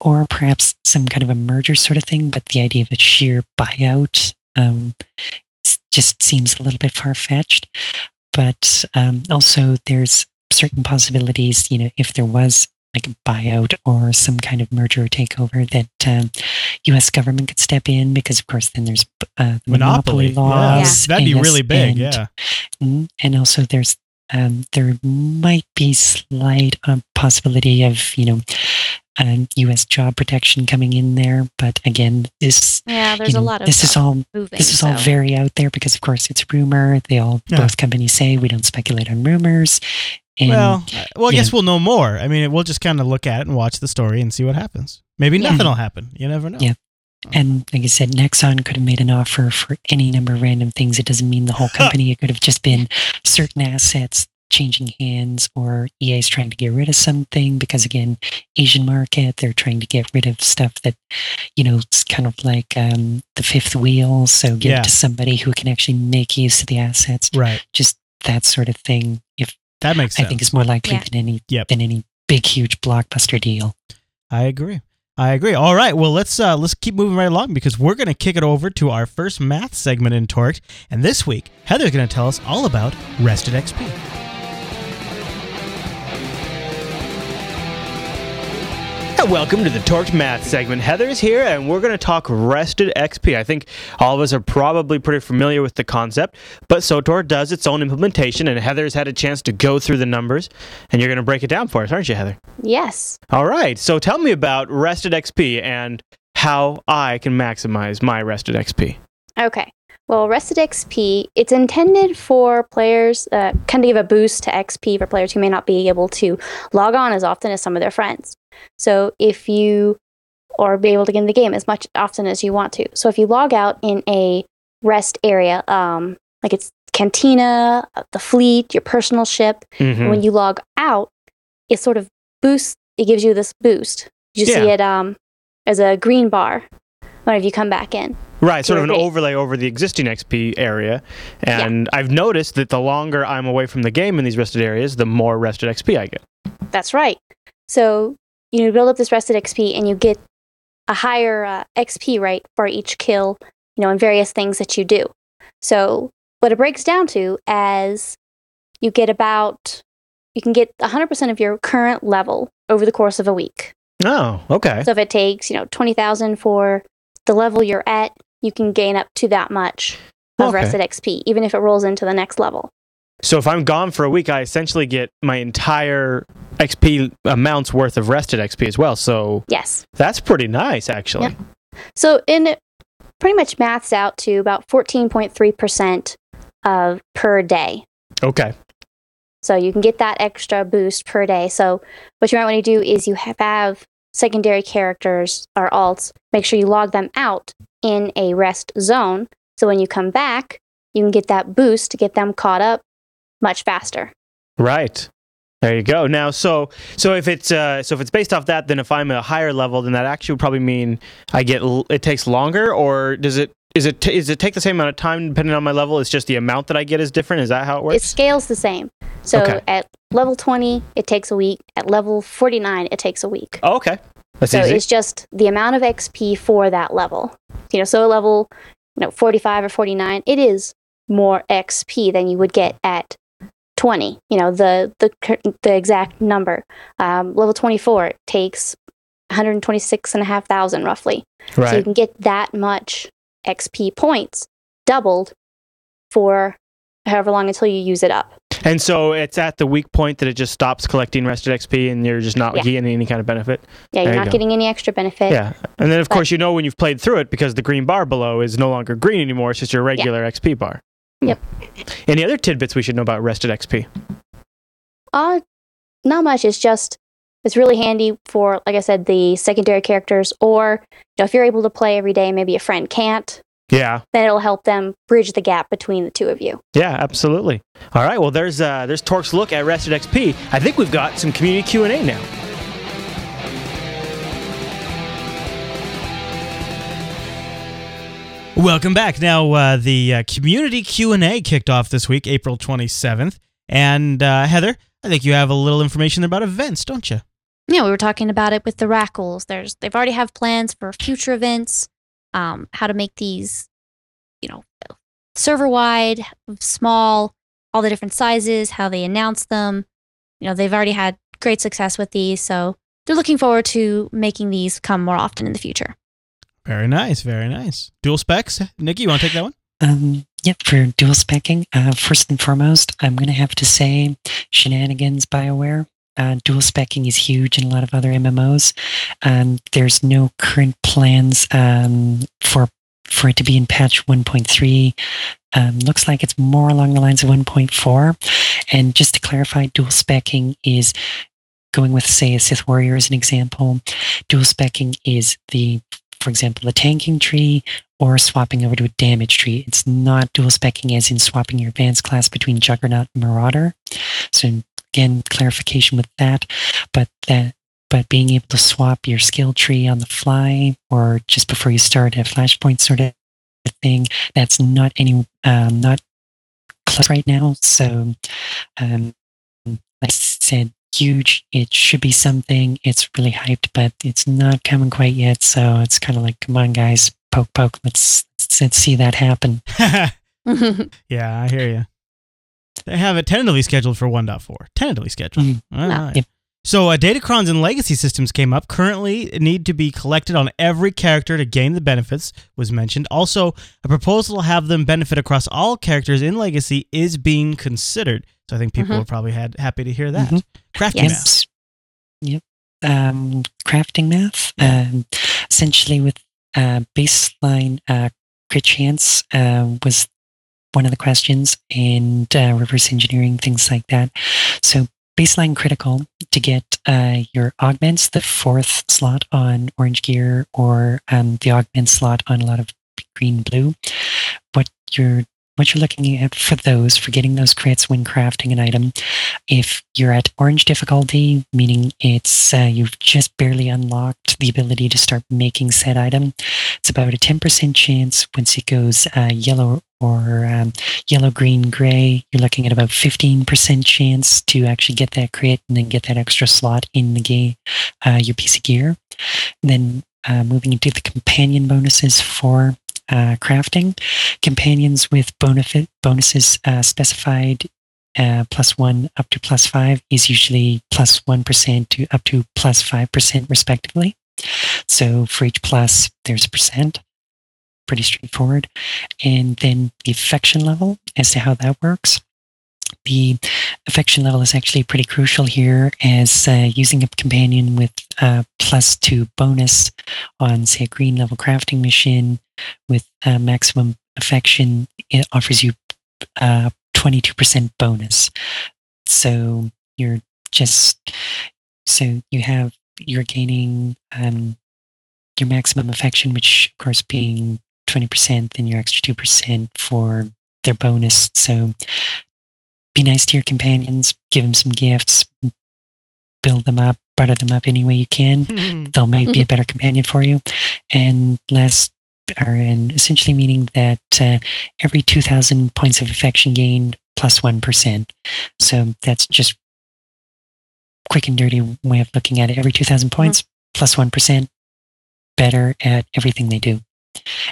Speaker 4: or perhaps some kind of a merger sort of thing. But the idea of a sheer buyout um, just seems a little bit far fetched. But um, also, there's certain possibilities. You know, if there was like a buyout or some kind of merger or takeover, that um, U.S. government could step in because, of course, then there's uh,
Speaker 2: Monopoly.
Speaker 4: monopoly, laws.
Speaker 2: Yeah. That'd be
Speaker 4: and
Speaker 2: really big.
Speaker 4: and-
Speaker 2: yeah.
Speaker 4: Mm, and also there's um, there might be slight um, possibility of you know um, U.S. job protection coming in there, but again, this
Speaker 3: Yeah, there's
Speaker 4: you
Speaker 3: a lot of
Speaker 4: this is all
Speaker 3: moving.
Speaker 4: this is all very out there because of course it's rumor. They all
Speaker 2: Yeah.
Speaker 4: both companies say we don't speculate on rumors. And
Speaker 2: well, well, I guess
Speaker 4: know-
Speaker 2: we'll know more. I mean, we'll just kind of look at it and watch the story and see what happens. Maybe
Speaker 3: Yeah.
Speaker 2: nothing will happen. You never know.
Speaker 4: Yeah. And like I said, Nexon could have made an offer for any number of random things. It doesn't mean the whole company. it could have just been certain assets changing hands, or EA's trying to get rid of something because, again, Asian market, they're trying to get rid of stuff that, you know, it's kind of like um, the fifth wheel. So give
Speaker 2: Yeah.
Speaker 4: it to somebody who can actually make use of the assets.
Speaker 2: Right.
Speaker 4: Just that sort of thing. If
Speaker 5: That makes sense.
Speaker 4: I think is more likely
Speaker 3: Yeah.
Speaker 4: than any
Speaker 5: Yep.
Speaker 4: than any big huge blockbuster deal.
Speaker 5: I agree. I agree. All right. Well, let's uh, let's keep moving right along because we're going to kick it over to our first math segment in TORked, and this week Heather's going to tell us all about Rested XP.
Speaker 2: And welcome to the TORked Math segment. Heather's here, and we're going to talk Rested XP. I think all of us are probably pretty familiar with the concept, but SWTOR does its own implementation, and Heather's had a chance to go through the numbers, and you're going to break it down for us, aren't you, Heather?
Speaker 3: Yes.
Speaker 2: All right. So tell me about Rested XP and how I can maximize my Rested XP.
Speaker 3: Okay. Well, Rested XP, it's intended for players, uh, kind of give a boost to XP for players who may not be able to log on as often as some of their friends. So if you, or be able to get in the game as much often as you want to. So if you log out in a rest area, um, like it's Cantina, uh, the fleet, your personal ship,
Speaker 2: Mhm.
Speaker 3: when you log out, it sort of boosts, it gives you this boost. You see it um, as a green bar whenever you come back in.
Speaker 2: Right, sort of an
Speaker 3: Great.
Speaker 2: overlay over the existing XP area. And I've noticed that the longer I'm away from the game in these rested areas, the more rested XP I get.
Speaker 3: That's right. So you build up this rested XP and you get a higher uh, XP rate for each kill, you know, and various things that you do. So what it breaks down to as you get about you can get 100% of your current level over the course of a week.
Speaker 2: Oh, okay.
Speaker 3: So if it takes, you know, 20,000 for the level you're at, you can gain up to that much of
Speaker 2: Okay.
Speaker 3: rested XP even if it rolls into the next level.
Speaker 2: So if I'm gone for a week, I essentially get my entire XP amounts worth of rested XP as well. So
Speaker 3: Yes.
Speaker 2: that's pretty nice, actually.
Speaker 3: So in it pretty much maths out to about 14.3% of per day.
Speaker 2: Okay.
Speaker 3: So you can get that extra boost per day. So what you might want to do is you have secondary characters or alts, make sure you log them out in a rest zone. So when you come back, you can get that boost to get them caught up much faster.
Speaker 2: Right. There you go. Now, so so if it's uh, so if it's based off that, then if I'm a higher level, then that actually would probably mean I get l- it takes longer, or does it is it t- is it take the same amount of time depending on my level? It's just the amount that I get is different. Is that how it works?
Speaker 3: It scales the same. So
Speaker 2: Okay.
Speaker 3: at level 20, it takes a week. At level 49, it takes a week.
Speaker 2: Oh, okay. That's
Speaker 3: so
Speaker 2: easy.
Speaker 3: it's just the amount of XP for that level. You know, so a level, you know, 45 or 49, it is more XP than you would get at 20. You know, the the the exact number. Um, level 24 takes 126 and a half thousand roughly. So you can get that much XP points doubled for however long until you use it up.
Speaker 2: And so it's at the weak point that it just stops collecting rested XP, and you're just not
Speaker 3: Yeah.
Speaker 2: getting any kind of benefit.
Speaker 3: Yeah, you're
Speaker 2: you
Speaker 3: not
Speaker 2: go.
Speaker 3: getting any extra benefit.
Speaker 2: Yeah. And then of
Speaker 3: But-
Speaker 2: course you know when you've played through it because the green bar below is no longer green anymore. It's just your regular XP bar. Hmm.
Speaker 3: Yep.
Speaker 2: Any other tidbits we should know about rested XP?
Speaker 3: Uh, not much. It's just it's really handy for, like I said, the secondary characters, or you know, if you're able to play every day, maybe a friend can't,
Speaker 2: Yeah.
Speaker 3: then it'll help them bridge the gap between the two of you.
Speaker 2: Yeah, absolutely. All right. Well, there's uh, there's TORked's look at rested XP. I think we've got some community Q and A now.
Speaker 5: Welcome back. Now, uh, the uh, community Q and A kicked off this week, April twenty seventh, and uh, Heather, I think you have a little information about events, don't you?
Speaker 3: Yeah, we were talking about it with the Rakghouls. There's they've already have plans for future events, um, how to make these, you know, server wide, small, all the different sizes, how they announce them. You know, they've already had great success with these, so they're looking forward to making these come more often in the future.
Speaker 5: Very nice, very nice. Dual specs, Nikki, you want to take that one?
Speaker 4: Um, yep, for dual specking, uh, first and foremost, I'm going to have to say shenanigans BioWare. Uh, dual specking is huge in a lot of other MMOs. Um, there's no current plans um, for for it to be in patch 1.3. Um, looks like it's more along the lines of 1.4. And just to clarify, dual specking is going with, say, a Sith Warrior as an example. Dual specking is the, for example, the tanking tree or swapping over to a damage tree. It's not dual specking as in swapping your advanced class between Juggernaut and Marauder. So again, clarification with that, but that but being able to swap your skill tree on the fly or just before you start a flashpoint sort of thing, that's not any um, not close right now. So um, like I said, huge. It should be something. It's really hyped, but it's not coming quite yet. So it's kind of like, come on, guys, poke, poke. Let's let's see that happen.
Speaker 2: yeah, I hear you. They have it tentatively scheduled for 1.4. Tentatively scheduled.
Speaker 4: Mm.
Speaker 2: All
Speaker 3: Wow.
Speaker 4: Yep.
Speaker 2: So, uh, Datacrons and legacy systems came up. Currently, need to be collected on every character to gain the benefits, was mentioned. Also, a proposal to have them benefit across all characters in legacy is being considered. So, I think people
Speaker 3: Mhm.
Speaker 2: are probably had, happy to hear that.
Speaker 4: Mhm.
Speaker 2: Crafting
Speaker 3: Yes.
Speaker 2: math.
Speaker 4: Yep. Um, crafting math. Um, essentially, with uh, baseline uh, crit chance uh, was one of the questions, and uh, reverse engineering things like that. So baseline critical to get uh, your augments, the fourth slot on orange gear, or um, the augment slot on a lot of green blue. What you're what you're looking at for those, for getting those crits when crafting an item, if you're at orange difficulty, meaning it's uh, you've just barely unlocked the ability to start making said item, it's about a 10% chance once it goes uh, yellow or um, yellow, green, gray, you're looking at about 15% chance to actually get that crit and then get that extra slot in the game, uh, your piece of gear. And then uh, moving into the companion bonuses for uh, crafting, companions with bonus bonuses uh, specified uh, plus one up to plus five is usually plus one percent to up to plus five percent respectively. So for each plus, there's a percent. Pretty straightforward. And then the affection level as to how that works. The affection level is actually pretty crucial here, as uh, using a companion with uh, plus two bonus on, say, a green level crafting mission with maximum affection, it offers you uh, 22% bonus. So you're just, so you have, you're gaining um, your maximum affection, which of course being 20%, then your extra 2% for their bonus. So be nice to your companions, give them some gifts, build them up, butter them up any way you can. Mm-hmm. They'll maybe be a mm-hmm. better companion for you. And last, or and essentially meaning that uh, every 2,000 points of affection gained plus 1%. So that's just quick and dirty way of looking at it. Every 2,000 mm-hmm. points plus 1 better at everything they do.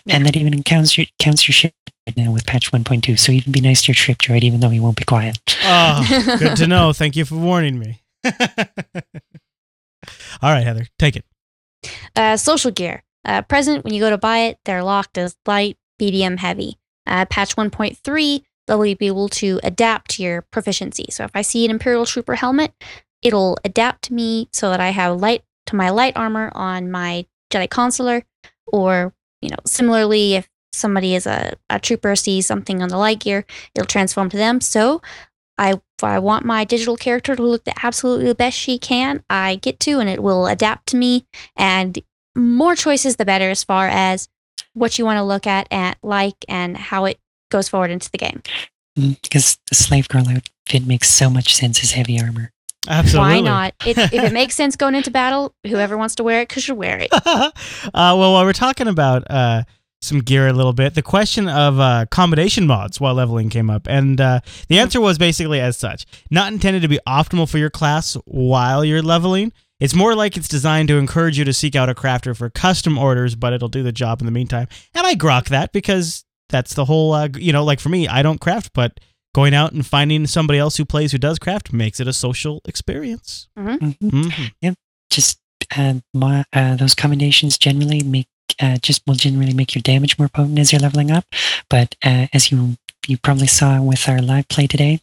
Speaker 4: And that even counts your, counts your ship right now with patch 1.2. So even be nice to your trip droid, even though he won't be quiet.
Speaker 2: oh, good to know. Thank you for warning me. All right, Heather, take it.
Speaker 3: Uh, social gear. Uh, present, when you go to buy it, they're locked as light, medium, heavy. Uh, patch 1.3, they'll be able to adapt to your proficiency. So if I see an Imperial Trooper helmet, it'll adapt to me so that I have light to my light armor on my Jedi Consular. Or, you know, similarly, if somebody is a, a trooper sees something on the light gear, it'll transform to them. So I if I want my digital character to look the absolutely the best she can, I get to, and it will adapt to me. And more choices, the better, as far as what you want to look at, and like, and how it goes forward into the game.
Speaker 4: Mm, Because the slave girl outfit makes so much sense as heavy armor.
Speaker 2: Absolutely.
Speaker 3: Why not? It, if it makes sense going into battle, whoever wants to wear it, should wear it.
Speaker 2: uh, well, while we're talking about uh, some gear a little bit, the question of uh, combination mods while leveling came up, and uh, the answer was basically as such: not intended to be optimal for your class while you're leveling. It's more like it's designed to encourage you to seek out a crafter for custom orders, but it'll do the job in the meantime. And I grok that because that's the whole, uh, you know, like for me, I don't craft, but going out and finding somebody else who plays who does craft makes it a social experience.
Speaker 4: Mm-hmm.
Speaker 2: Mhm.
Speaker 4: Just uh, my, uh, those combinations generally make uh, just will generally make your damage more potent as you're leveling up. But uh, as you you probably saw with our live play today,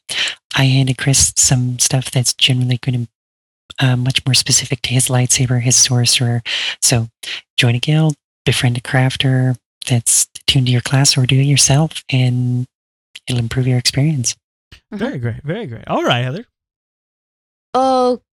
Speaker 4: I handed Chris some stuff that's generally going to uh, much more specific to his lightsaber, his sorcerer. So join a guild, befriend a crafter that's tuned to your class, or do it yourself, and it'll improve your experience.
Speaker 2: Very great. Very great. All right, Heather.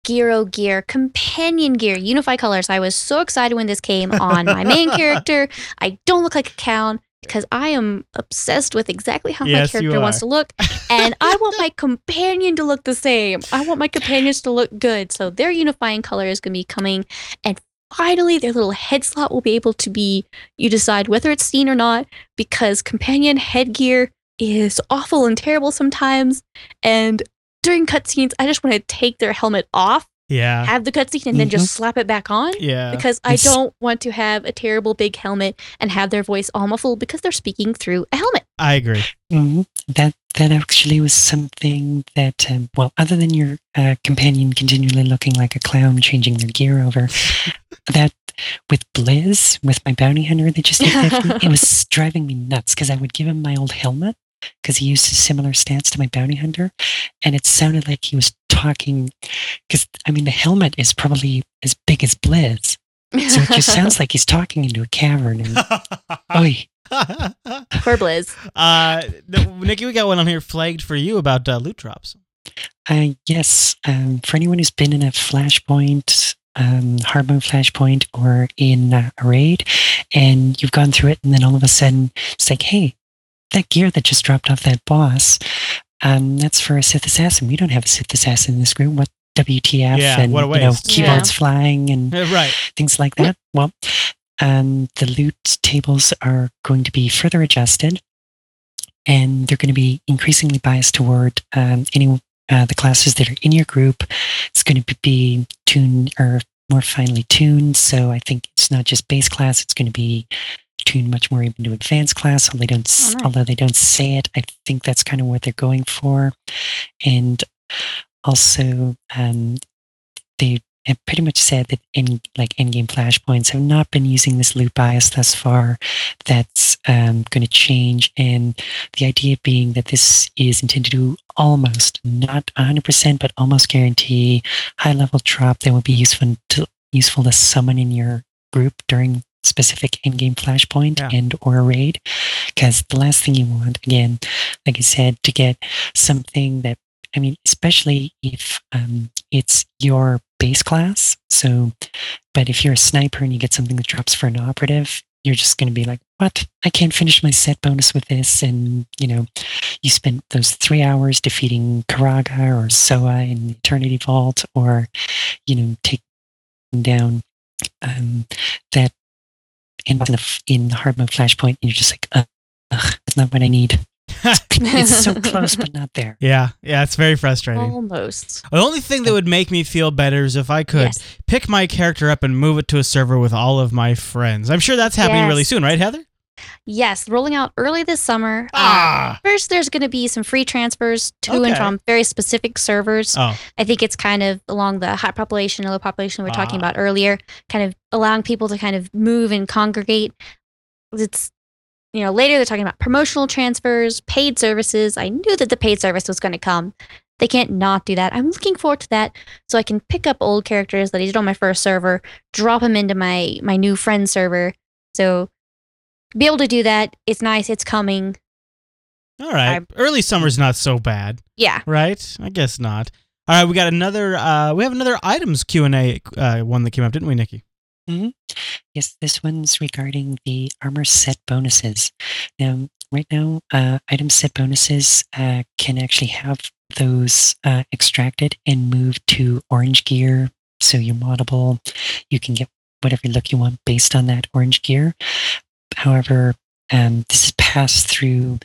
Speaker 3: Oh, gear, oh, gear. Companion gear, Unify Colors. I was so excited when this came on my main character. I don't look like a cow because I am obsessed with exactly how
Speaker 2: Yes,
Speaker 3: my character wants to look. And I want my companion to look the same. I want my companions to look good. So their unifying color is going to be coming. And finally, their little head slot will be able to be, you decide whether it's seen or not, because companion headgear is awful and terrible sometimes. And during cutscenes, I just want to take their helmet off,
Speaker 2: Yeah.
Speaker 3: have the cutscene, and then just slap it back on.
Speaker 2: Yeah.
Speaker 3: Because I
Speaker 4: It's-
Speaker 3: don't want to have a terrible big helmet and have their voice all muffled because they're speaking through a helmet.
Speaker 2: I agree.
Speaker 4: hmm That that actually was something that, um, well, other than your uh, companion continually looking like a clown, changing their gear over, that with Blizz, with my bounty hunter that just hit 50, it was driving me nuts because I would give him my old helmet because he used a similar stance to my bounty hunter, and it sounded like he was talking. Because I mean, the helmet is probably as big as Blizz, so it just sounds like he's talking into a cavern. And oy,
Speaker 3: Poor Blizz.
Speaker 2: uh, th- Nikki, we got one on here flagged for you about uh, loot drops.
Speaker 4: Uh, yes, um, for anyone who's been in a flashpoint, um, hard mode flashpoint, or in uh, a raid, and you've gone through it, and then all of a sudden it's like, hey, that gear that just dropped off that boss, um, that's for a Sith assassin. We don't have a Sith assassin in this group. What WTF?
Speaker 2: Yeah,
Speaker 4: and
Speaker 2: what a
Speaker 4: you know,
Speaker 2: waste.
Speaker 4: keyboards flying and
Speaker 2: right.
Speaker 4: things like that. Well, um, the loot tables are going to be further adjusted, and they're going to be increasingly biased toward um, any uh, the classes that are in your group. It's going to be tuned or more finely tuned. So I think it's not just base class; it's going to be tuned much more even to advanced class. Although they don't,
Speaker 3: Oh, nice.
Speaker 4: although they don't say it, I think that's kind of what they're going for, and also um, they have pretty much said that in like in-game flashpoints have not been using this loot bias thus far. That's um, going to change, and the idea being that this is intended to almost, not 100%, but almost guarantee high-level drop that will be useful to useful to summon in your group during specific in-game flashpoint
Speaker 2: Yeah.
Speaker 4: and or raid because the last thing you want again like i said to get something that I mean, especially if um, it's your base class. So, but if you're a sniper and you get something that drops for an operative, you're just going to be like, what? I can't finish my set bonus with this. And, you know, you spent those three hours defeating Karagga or Soa in the Eternity Vault or, you know, taking down um, that in, in, the, in hard mode flashpoint. And you're just like, ugh, ugh, that's not what I need. it's so close, but not there.
Speaker 2: Yeah. Yeah. It's very frustrating.
Speaker 3: Almost.
Speaker 2: The only thing that would make me feel better is if I could
Speaker 3: Yes.
Speaker 2: pick my character up and move it to a server with all of my friends. I'm sure that's happening really soon, right, Heather?
Speaker 3: Yes, rolling out early this summer. Uh,
Speaker 2: Ah.
Speaker 3: First, there's going to be some free transfers to and from very specific servers.
Speaker 2: Oh,
Speaker 3: I think it's kind of along the hot population, low population we were talking
Speaker 2: Ah.
Speaker 3: about earlier, kind of allowing people to kind of move and congregate. It's, you know, later they're talking about promotional transfers, paid services. I knew that the paid service was going to come. They can't not do that. I'm looking forward to that so I can pick up old characters that I did on my first server, drop them into my my new friend server. So be able to do that. It's nice. It's coming.
Speaker 2: all right. Early summer's not so bad,
Speaker 3: Yeah.
Speaker 2: right? I guess not. All right, we got another. Uh, we have another items Q and A uh, one that came up, didn't we, Nikki? Hmm.
Speaker 4: Yes, this one's regarding the armor set bonuses. Now, right now, uh, item set bonuses uh, can actually have those uh, extracted and moved to orange gear. So you're moddable. You can get whatever look you want based on that orange gear. However, um, this is passed through.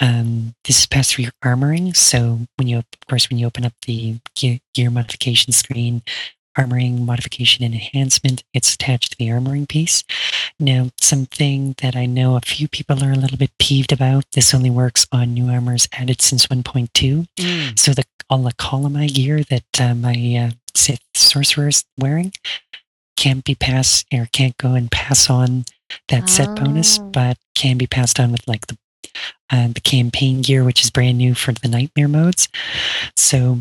Speaker 4: Um, this is passed through your armoring. So when you, of course, when you open up the gear, gear modification screen, armoring modification and enhancement it's attached to the armoring piece now something that i know a few people are a little bit peeved about this only works on new armors added since 1.2 so the all the Columi gear that uh, my uh, Sith sorcerer is wearing can't be passed or can't go and pass on that set bonus
Speaker 3: Oh.
Speaker 4: but can be passed on with like the uh, the campaign gear which is brand new for the nightmare modes so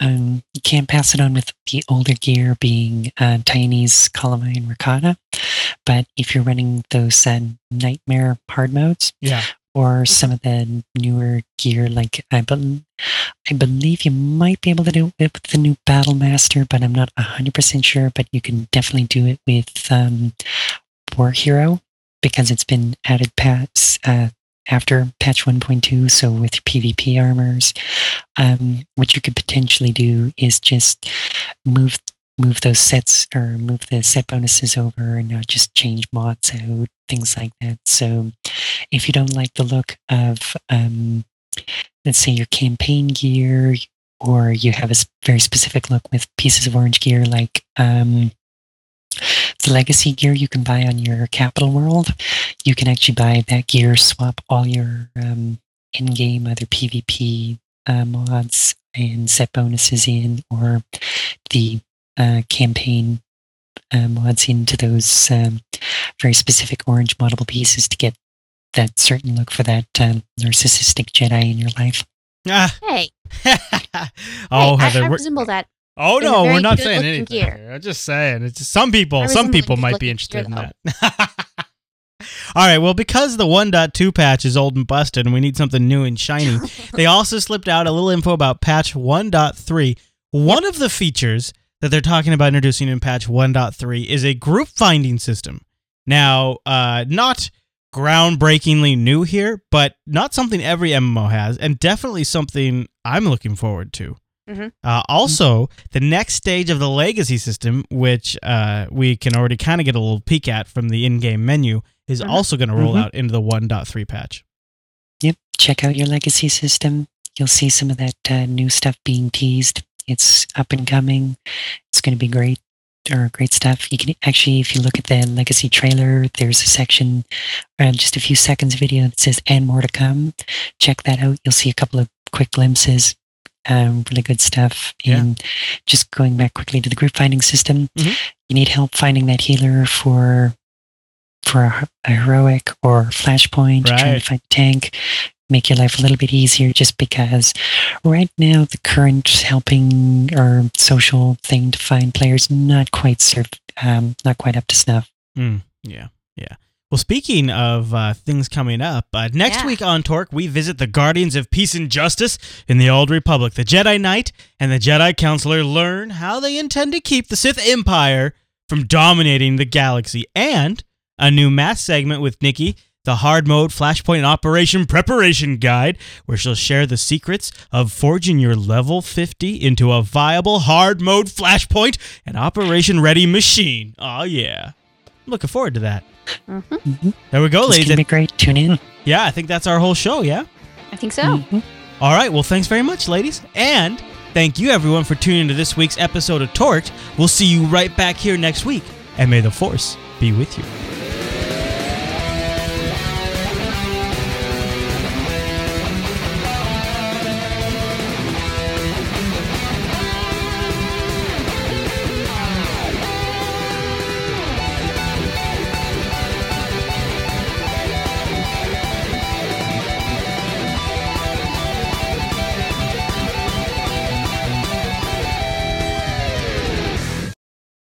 Speaker 4: um, you can't pass it on with the older gear being uh, Tionese, Columi and Rakata. But if you're running those uh, Nightmare hard modes
Speaker 2: Yeah.
Speaker 4: or some of the newer gear, like I, bel I believe you might be able to do it with the new Battle Master, but I'm not 100% sure. But you can definitely do it with um, War Hero because it's been added pats, uh, after patch 1.2. So with PvP armors, um, what you could potentially do is just move move those sets or move the set bonuses over and not just change mods out, things like that. So if you don't like the look of um, let's say your campaign gear, or you have a very specific look with pieces of orange gear, like um, the legacy gear you can buy on your capital world. You can actually buy that gear, swap all your um, in-game either PvP uh, mods and set bonuses in, or the uh, campaign uh, mods into those um, very specific orange moddable pieces to get that certain look for that um, narcissistic Jedi in your life.
Speaker 2: Ah.
Speaker 3: Hey,
Speaker 2: oh,
Speaker 3: hey,
Speaker 2: Heather.
Speaker 3: I, I
Speaker 2: we're-
Speaker 3: resemble that.
Speaker 2: Oh no, we're not saying anything. here. I'm just saying. It's just some people. Some people might be interested in that. All right. Well, because the 1.2 patch is old and busted, and we need something new and shiny, they also slipped out a little info about patch 1.3. One of the features that they're talking about introducing in patch 1.3 is a group finding system. Now, uh, not groundbreakingly new here, but not something every MMO has, and definitely something I'm looking forward to.
Speaker 3: Mhm.
Speaker 2: Uh, also, the next stage of the legacy system, which uh, we can already kind of get a little peek at from the in-game menu, is
Speaker 3: Mhm.
Speaker 2: also going to roll
Speaker 4: Mhm.
Speaker 2: out into the 1.3 patch.
Speaker 4: Yep, check out your legacy system. You'll see some of that uh, new stuff being teased. It's up and coming. It's going to be great or great stuff. You can actually, if you look at the legacy trailer, there's a section, uh, just a few seconds video that says "and more to come." Check that out. You'll see a couple of quick glimpses. Um, really good stuff.
Speaker 2: Yeah.
Speaker 4: And just going back quickly to the group finding system,
Speaker 2: Mhm.
Speaker 4: you need help finding that healer for for a, a heroic or flashpoint. You're trying to find a tank make your life a little bit easier just because right now the current helping or social thing to find players not quite serve um, not quite up to snuff
Speaker 2: Mm, yeah. Well, speaking of uh, things coming up, uh, next
Speaker 3: Yeah.
Speaker 2: week on TORked, we visit the Guardians of Peace and Justice in the Old Republic. The Jedi Knight and the Jedi Consular learn how they intend to keep the Sith Empire from dominating the galaxy, and a new math segment with Nikki, the hard mode Flashpoint and Operation Preparation Guide, where she'll share the secrets of forging your level 50 into a viable hard mode Flashpoint and Operation Ready machine. Oh, yeah. I'm Looking forward to that.
Speaker 3: Hmm
Speaker 4: Mhm.
Speaker 2: There we go,
Speaker 4: it's
Speaker 2: ladies.
Speaker 4: gonna be great tune in
Speaker 2: Yeah, I think that's our whole show, yeah?
Speaker 3: I think so.
Speaker 4: Mhm.
Speaker 2: All right, well, thanks very much, ladies. And thank you, everyone, for tuning into this week's episode of TORked. We'll see you right back here next week. And may the Force be with you.